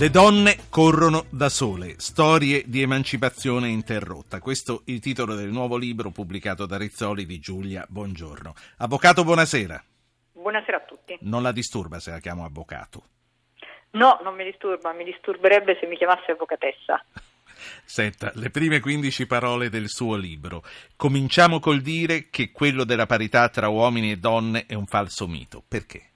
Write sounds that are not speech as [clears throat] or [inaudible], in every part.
Le donne corrono da sole, storie di emancipazione interrotta. Questo è il titolo del nuovo libro pubblicato da Rizzoli di Giulia Buongiorno. Avvocato, buonasera. Buonasera a tutti. Non la disturba se la chiamo avvocato? No, non mi disturba, mi disturberebbe se mi chiamasse avvocatessa. [laughs] Senta, le prime 15 parole del suo libro. Cominciamo col dire che quello della parità tra uomini e donne è un falso mito. Perché?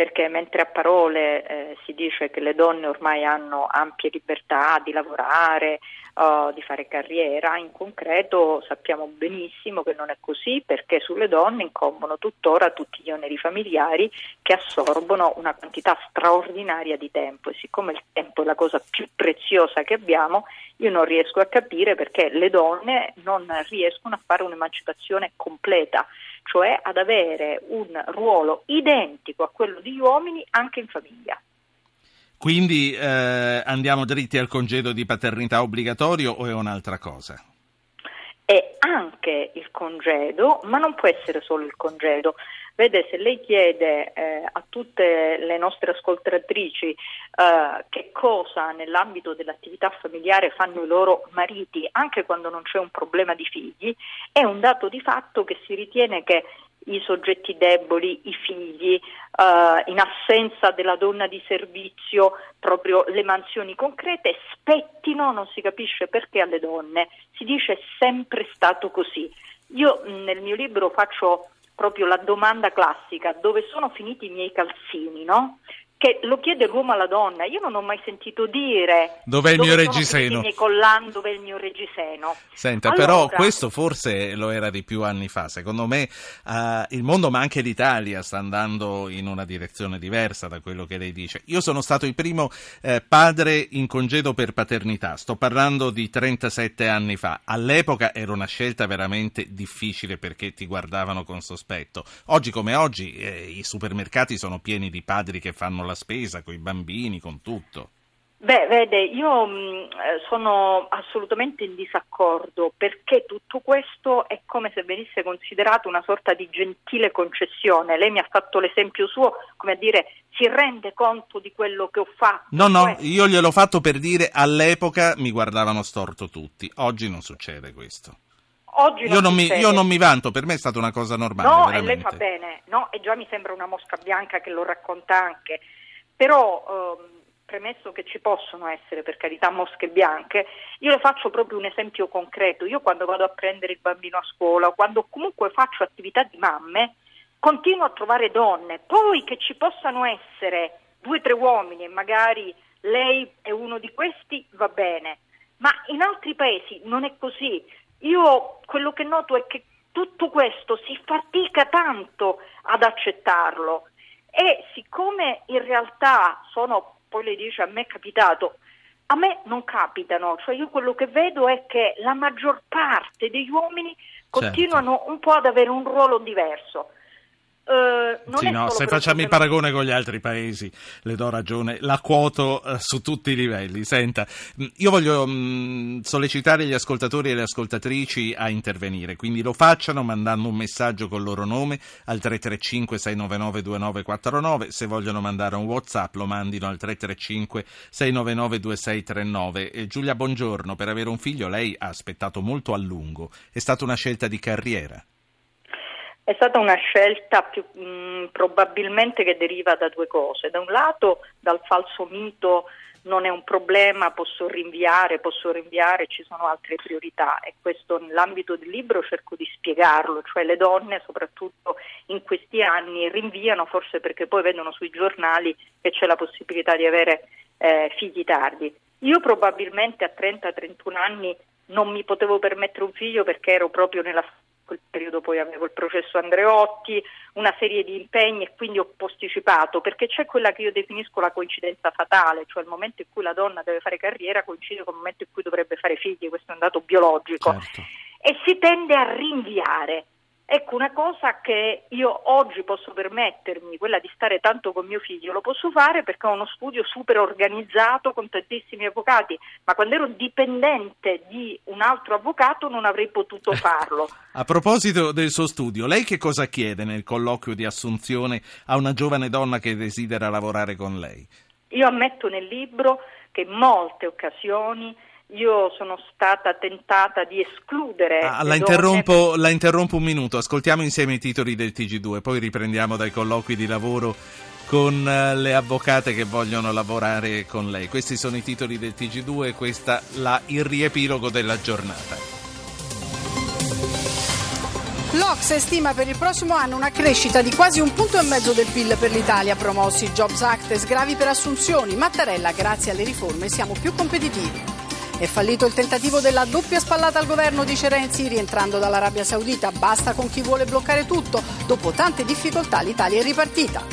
Perché mentre a parole eh, si dice che le donne ormai hanno ampie libertà di lavorare, uh, di fare carriera, in concreto sappiamo benissimo che non è così perché sulle donne incombono tuttora tutti gli oneri familiari che assorbono una quantità straordinaria di tempo e siccome il tempo è la cosa più preziosa che abbiamo, io non riesco a capire perché le donne non riescono a fare un'emancipazione completa cioè ad avere un ruolo identico a quello degli uomini anche in famiglia. Quindi eh, andiamo dritti al congedo di paternità obbligatorio o è un'altra cosa? È anche il congedo, ma non può essere solo il congedo. Vede, se lei chiede eh, a tutte le nostre ascoltatrici eh, che cosa nell'ambito dell'attività familiare fanno i loro mariti, anche quando non c'è un problema di figli, è un dato di fatto che si ritiene che i soggetti deboli, i figli, eh, in assenza della donna di servizio, proprio le mansioni concrete, spettino, non si capisce perché, alle donne. Si dice sempre stato così. Io nel mio libro faccio proprio la domanda classica, dove sono finiti i miei calzini, no? Che lo chiede l'uomo alla donna. Io non ho mai sentito dire dov'è il dove mio reggiseno. Collan, dov'è il mio reggiseno. Senta, allora, però questo forse lo era di più anni fa. Secondo me uh, il mondo, ma anche l'Italia, sta andando in una direzione diversa da quello che lei dice. Io sono stato il primo eh, padre in congedo per paternità. Sto parlando di 37 anni fa. All'epoca era una scelta veramente difficile perché ti guardavano con sospetto. Oggi come oggi eh, i supermercati sono pieni di padri che fanno la la spesa, con i bambini, con tutto. Beh, vede, io mh, mm, sono assolutamente in disaccordo perché tutto questo è come se venisse considerato una sorta di gentile concessione. Lei mi ha fatto l'esempio suo, come a dire, si rende conto di quello che ho fatto. No, no, cioè... io gliel'ho fatto per dire all'epoca mi guardavano storto tutti. Oggi non succede questo. Oggi non io, non mi, io, non mi, vanto, per me è stata una cosa normale. No, veramente. e lei fa bene, no, e già mi sembra una mosca bianca che lo racconta anche. Però ehm, premesso che ci possono essere per carità mosche bianche, io le faccio proprio un esempio concreto. Io quando vado a prendere il bambino a scuola, quando comunque faccio attività di mamme, continuo a trovare donne. Poi che ci possano essere due o tre uomini e magari lei è uno di questi, va bene. Ma in altri paesi non è così. Io quello che noto è che tutto questo si fatica tanto ad accettarlo e siccome in realtà sono, poi lei dice a me è capitato, a me non capitano, cioè io quello che vedo è che la maggior parte degli uomini certo. continuano certo. un po' ad avere un ruolo diverso. Uh, sì, no, se facciamo il paragone con gli altri paesi, le do ragione, la quoto uh, su tutti i livelli. Senta, mm, io voglio mh, mm, sollecitare gli ascoltatori e le ascoltatrici a intervenire, quindi lo facciano mandando un messaggio col loro nome al 335 699 2949, se vogliono mandare un WhatsApp lo mandino al 335 699 2639. E Giulia, buongiorno, per avere un figlio lei ha aspettato molto a lungo, è stata una scelta di carriera. È stata una scelta più, mh, probabilmente che deriva da due cose. Da un lato dal falso mito non è un problema, posso rinviare, posso rinviare, ci sono altre priorità e questo nell'ambito del libro cerco di spiegarlo, cioè le donne soprattutto in questi anni rinviano forse perché poi vedono sui giornali che c'è la possibilità di avere eh, figli tardi. Io probabilmente a 30-31 anni non mi potevo permettere un figlio perché ero proprio nella quel periodo poi avevo il processo Andreotti, una serie di impegni e quindi ho posticipato perché c'è quella che io definisco la coincidenza fatale, cioè il momento in cui la donna deve fare carriera coincide con il momento in cui dovrebbe fare figli, questo è un dato biologico certo. e si tende a rinviare. Ecco, una cosa che io oggi posso permettermi, quella di stare tanto con mio figlio, lo posso fare perché ho uno studio super organizzato con tantissimi avvocati, ma quando ero dipendente di un altro avvocato non avrei potuto [laughs] farlo. A proposito del suo studio, lei che cosa chiede nel colloquio di assunzione a una giovane donna che desidera lavorare con lei? Io ammetto nel libro che in molte occasioni io sono stata tentata di escludere. Ah, la, interrompo, la, interrompo, un minuto, ascoltiamo insieme i titoli del TG2, poi riprendiamo dai colloqui di lavoro con eh, le avvocate che vogliono lavorare con lei. Questi sono i titoli del TG2 e questa la, il riepilogo della giornata. L'Ox stima per il prossimo anno una crescita di quasi un punto e mezzo del PIL per l'Italia, promossi Jobs Act e sgravi per assunzioni. Mattarella, grazie alle riforme siamo più competitivi. È fallito il tentativo della doppia spallata al governo, dice Renzi, rientrando dall'Arabia Saudita. Basta con chi vuole bloccare tutto. Dopo tante difficoltà l'Italia è ripartita.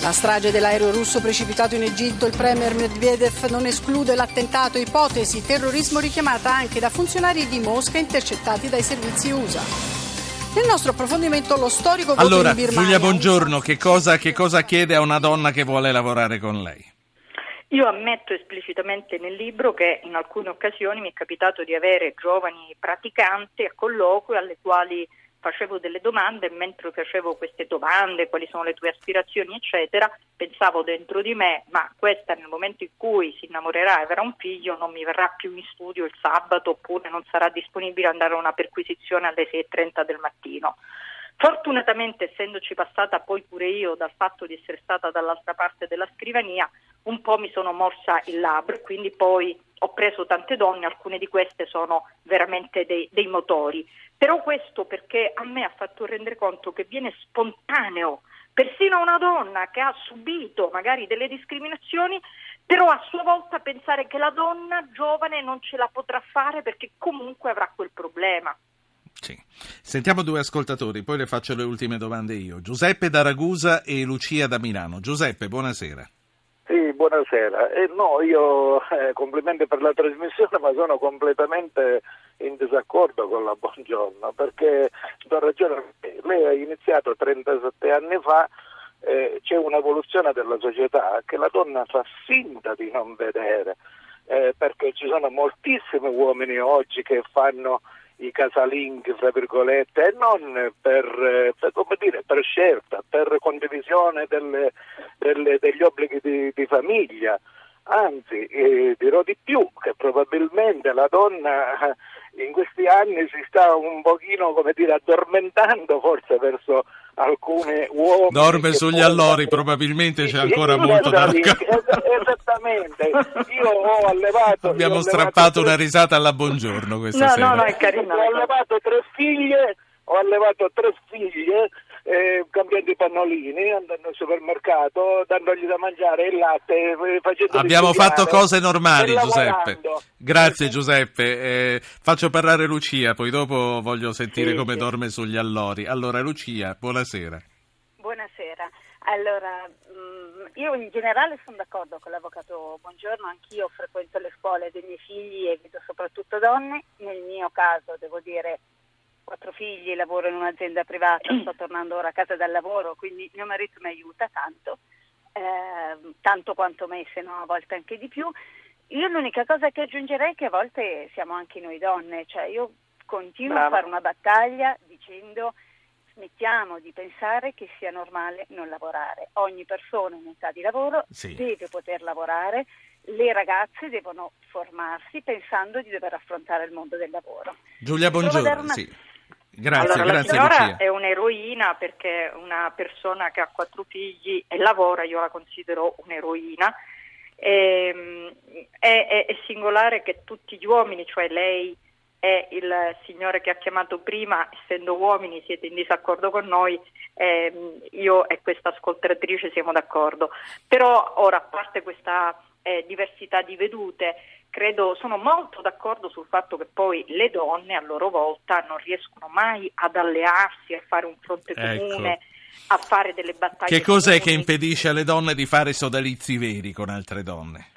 La strage dell'aereo russo precipitato in Egitto, il premier Medvedev non esclude l'attentato, ipotesi terrorismo richiamata anche da funzionari di Mosca intercettati dai servizi USA. Nel nostro approfondimento lo storico voto allora. Giulia, buongiorno. Che cosa, che cosa chiede a una donna che vuole lavorare con lei? Io ammetto esplicitamente nel libro che in alcune occasioni mi è capitato di avere giovani praticanti a colloquio alle quali facevo delle domande e mentre facevo queste domande, quali sono le tue aspirazioni, eccetera, pensavo dentro di me, ma questa nel momento in cui si innamorerà e avrà un figlio non mi verrà più in studio il sabato oppure non sarà disponibile andare a una perquisizione alle 6.30 del mattino. Fortunatamente, essendoci passata poi pure io dal fatto di essere stata dall'altra parte della scrivania, un po' mi sono morsa il labbro quindi poi ho preso tante donne, alcune di queste sono veramente dei, dei motori. Però questo perché a me ha fatto rendere conto che viene spontaneo, persino una donna che ha subito magari delle discriminazioni, però a sua volta pensare che la donna giovane non ce la potrà fare perché comunque avrà quel problema. Sì. Sentiamo due ascoltatori, poi le faccio le ultime domande io. Giuseppe da Ragusa e Lucia da Milano. Giuseppe, buonasera. Sì, buonasera. Eh, no, io eh, complimenti per la trasmissione, ma sono completamente in disaccordo con la Buongiorno, perché do ragione, lei ha iniziato 37 anni fa, eh, c'è un'evoluzione della società che la donna fa finta di non vedere, eh, perché ci sono moltissimi uomini oggi che fanno i casalinghi, fra virgolette, e non per, per, dire, per scelta, per condivisione delle, delle, degli obblighi di, di famiglia. Anzi, eh, dirò di più, che probabilmente la donna eh, in questi anni si sta un pochino, come dire, addormentando forse verso alcune uomini. Dorme sugli allori, [laughs] probabilmente c'è ancora molto da raccontare. Esattamente, io ho allevato... Abbiamo ho strappato allevato una risata alla buongiorno questa no, sera. No, no, è carino. Ho allevato tre figlie, ho allevato tre figlie eh, cambiando i pannolini, andando al supermercato, dandogli da mangiare il latte, eh, facendo Abbiamo fatto cose normali, Giuseppe. Grazie Giuseppe. Eh, faccio parlare Lucia, poi dopo voglio sentire sì, come sì. dorme sugli allori. Allora Lucia, buonasera. Buonasera. Allora, mm, io in generale sono d'accordo con l'avvocato Buongiorno, anch'io frequento le scuole dei miei figli e vedo soprattutto donne. Nel mio caso devo dire quattro figli, lavoro in un'azienda privata, sto [clears throat] tornando ora a casa dal lavoro, quindi mio marito mi aiuta tanto, eh, tanto quanto me, se no a volte anche di più. Io l'unica cosa che aggiungerei è che a volte siamo anche noi donne, cioè io continuo Brava. a fare una battaglia dicendo smettiamo di pensare che sia normale non lavorare. Ogni persona in età di lavoro sì. deve poter lavorare, le ragazze devono formarsi pensando di dover affrontare il mondo del lavoro. Giulia Buongiorno, una... sì. Grazie, allora, grazie la signora Lucia. è un'eroina perché una persona che ha quattro figli e lavora, io la considero un'eroina. E, ehm, è, è, singolare che tutti gli uomini, cioè lei e il signore che ha chiamato prima, essendo uomini siete in disaccordo con noi, eh, io e questa ascoltatrice siamo d'accordo. Però ora, a parte questa eh, diversità di vedute, credo, sono molto d'accordo sul fatto che poi le donne a loro volta non riescono mai ad allearsi, a fare un fronte ecco. comune. Ecco. A fare delle battaglie. Che cos'è comuni. che impedisce alle donne di fare sodalizi veri con altre donne?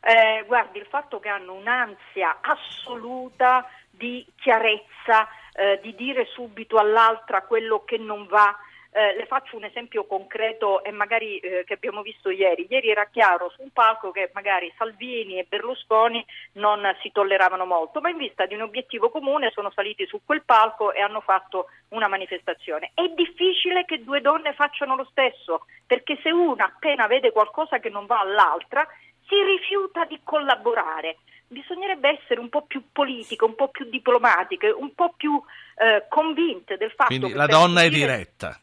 Eh, guardi, il fatto che hanno un'ansia assoluta di chiarezza, eh, di dire subito all'altra quello che non va, Eh, le faccio un esempio concreto e magari eh, che abbiamo visto ieri. Ieri era chiaro su un palco che magari Salvini e Berlusconi non si tolleravano molto, ma in vista di un obiettivo comune sono saliti su quel palco e hanno fatto una manifestazione. È difficile che due donne facciano lo stesso, perché se una appena vede qualcosa che non va all'altra, si rifiuta di collaborare bisognerebbe essere un po' più politiche, un po' più diplomatiche, un po' più eh, convinte del fatto Quindi che... la donna è diretta.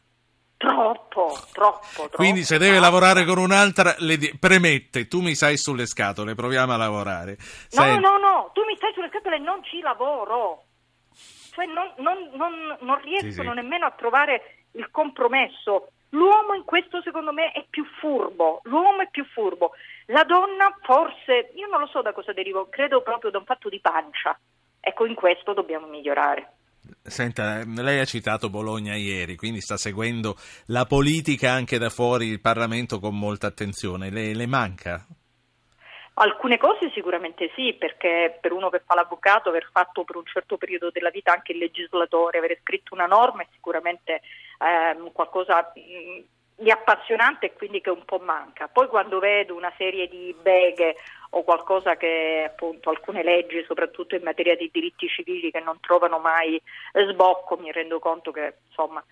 Troppo, troppo, troppo. Quindi se deve lavorare con un'altra, le di- premette, tu mi sai sulle scatole, proviamo a lavorare. No, no, no, tu mi stai sulle scatole e non ci lavoro. Cioè non, non, non, non riescono sì, sì. nemmeno a trovare il compromesso. L'uomo in questo secondo me è più furbo, l'uomo è più furbo. La donna forse, io non lo so da cosa derivo, credo proprio da un fatto di pancia. Ecco, in questo dobbiamo migliorare. Senta, lei ha citato Bologna ieri, quindi sta seguendo la politica anche da fuori il Parlamento con molta attenzione. Le, le manca? Alcune cose sicuramente sì, perché per uno che fa l'avvocato, aver fatto per un certo periodo della vita anche il legislatore, aver scritto una norma è sicuramente ehm, qualcosa mh, di appassionante e quindi che un po' manca. Poi quando vedo una serie di beghe o qualcosa che appunto alcune leggi, soprattutto in materia di diritti civili, che non trovano mai sbocco, mi rendo conto che insomma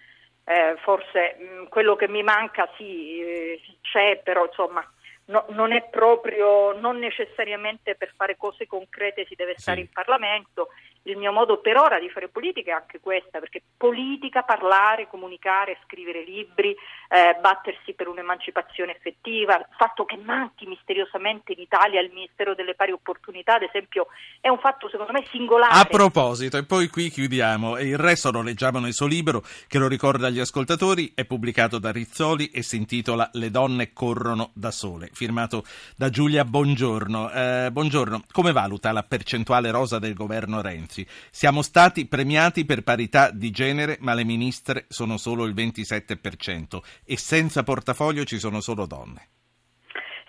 eh, forse mh, quello che mi manca sì eh, c'è, però insomma no, non è proprio, non necessariamente per fare cose concrete si deve stare sì. in Parlamento il mio modo per ora di fare politica è anche questa, perché politica, parlare, comunicare, scrivere libri, eh, battersi per un'emancipazione effettiva, il fatto che manchi misteriosamente in Italia il Ministero delle Pari Opportunità, ad esempio, è un fatto secondo me singolare. A proposito, e poi qui chiudiamo, il resto lo leggiamo nel suo libro, che lo ricorda agli ascoltatori, è pubblicato da Rizzoli e si intitola Le donne corrono da sole, firmato da Giulia Bongiorno. Eh, buongiorno, come valuta la percentuale rosa del governo Renzi? Renzi. Siamo stati premiati per parità di genere, ma le ministre sono solo il 27% e senza portafoglio ci sono solo donne.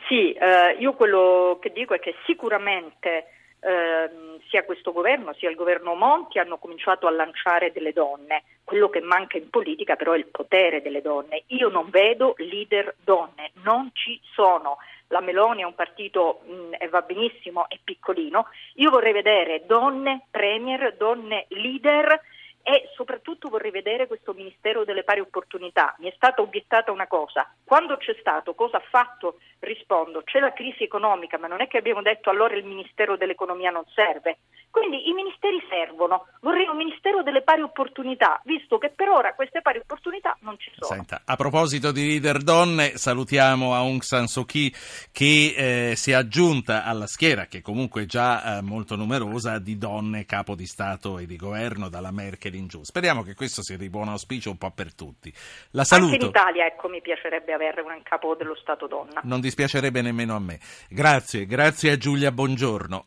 Sì, eh, io quello che dico è che sicuramente eh, sia questo governo sia il governo Monti hanno cominciato a lanciare delle donne. Quello che manca in politica però è il potere delle donne. Io non vedo leader donne, non ci sono la Meloni è un partito mm, e va benissimo, è piccolino, io vorrei vedere donne premier, donne leader e soprattutto vorrei vedere questo Ministero delle pari opportunità. Mi è stata obiettata una cosa, quando c'è stato, cosa ha fatto? Rispondo, c'è la crisi economica, ma non è che abbiamo detto allora il Ministero dell'Economia non serve. Quindi i ministeri servono, vorrei un Ministero delle pari opportunità, visto che per ora queste pari opportunità non ci sono. Senta, a proposito di leader donne, salutiamo Aung San Suu Kyi che eh, si è aggiunta alla schiera, che comunque è già eh, molto numerosa, di donne capo di Stato e di governo, dalla Merkel in giù. Speriamo che questo sia di buon auspicio un po' per tutti. La saluto. Anche in Italia, ecco, mi piacerebbe avere un capo dello Stato donna. Non dispiacerebbe nemmeno a me. Grazie, grazie a Giulia, buongiorno.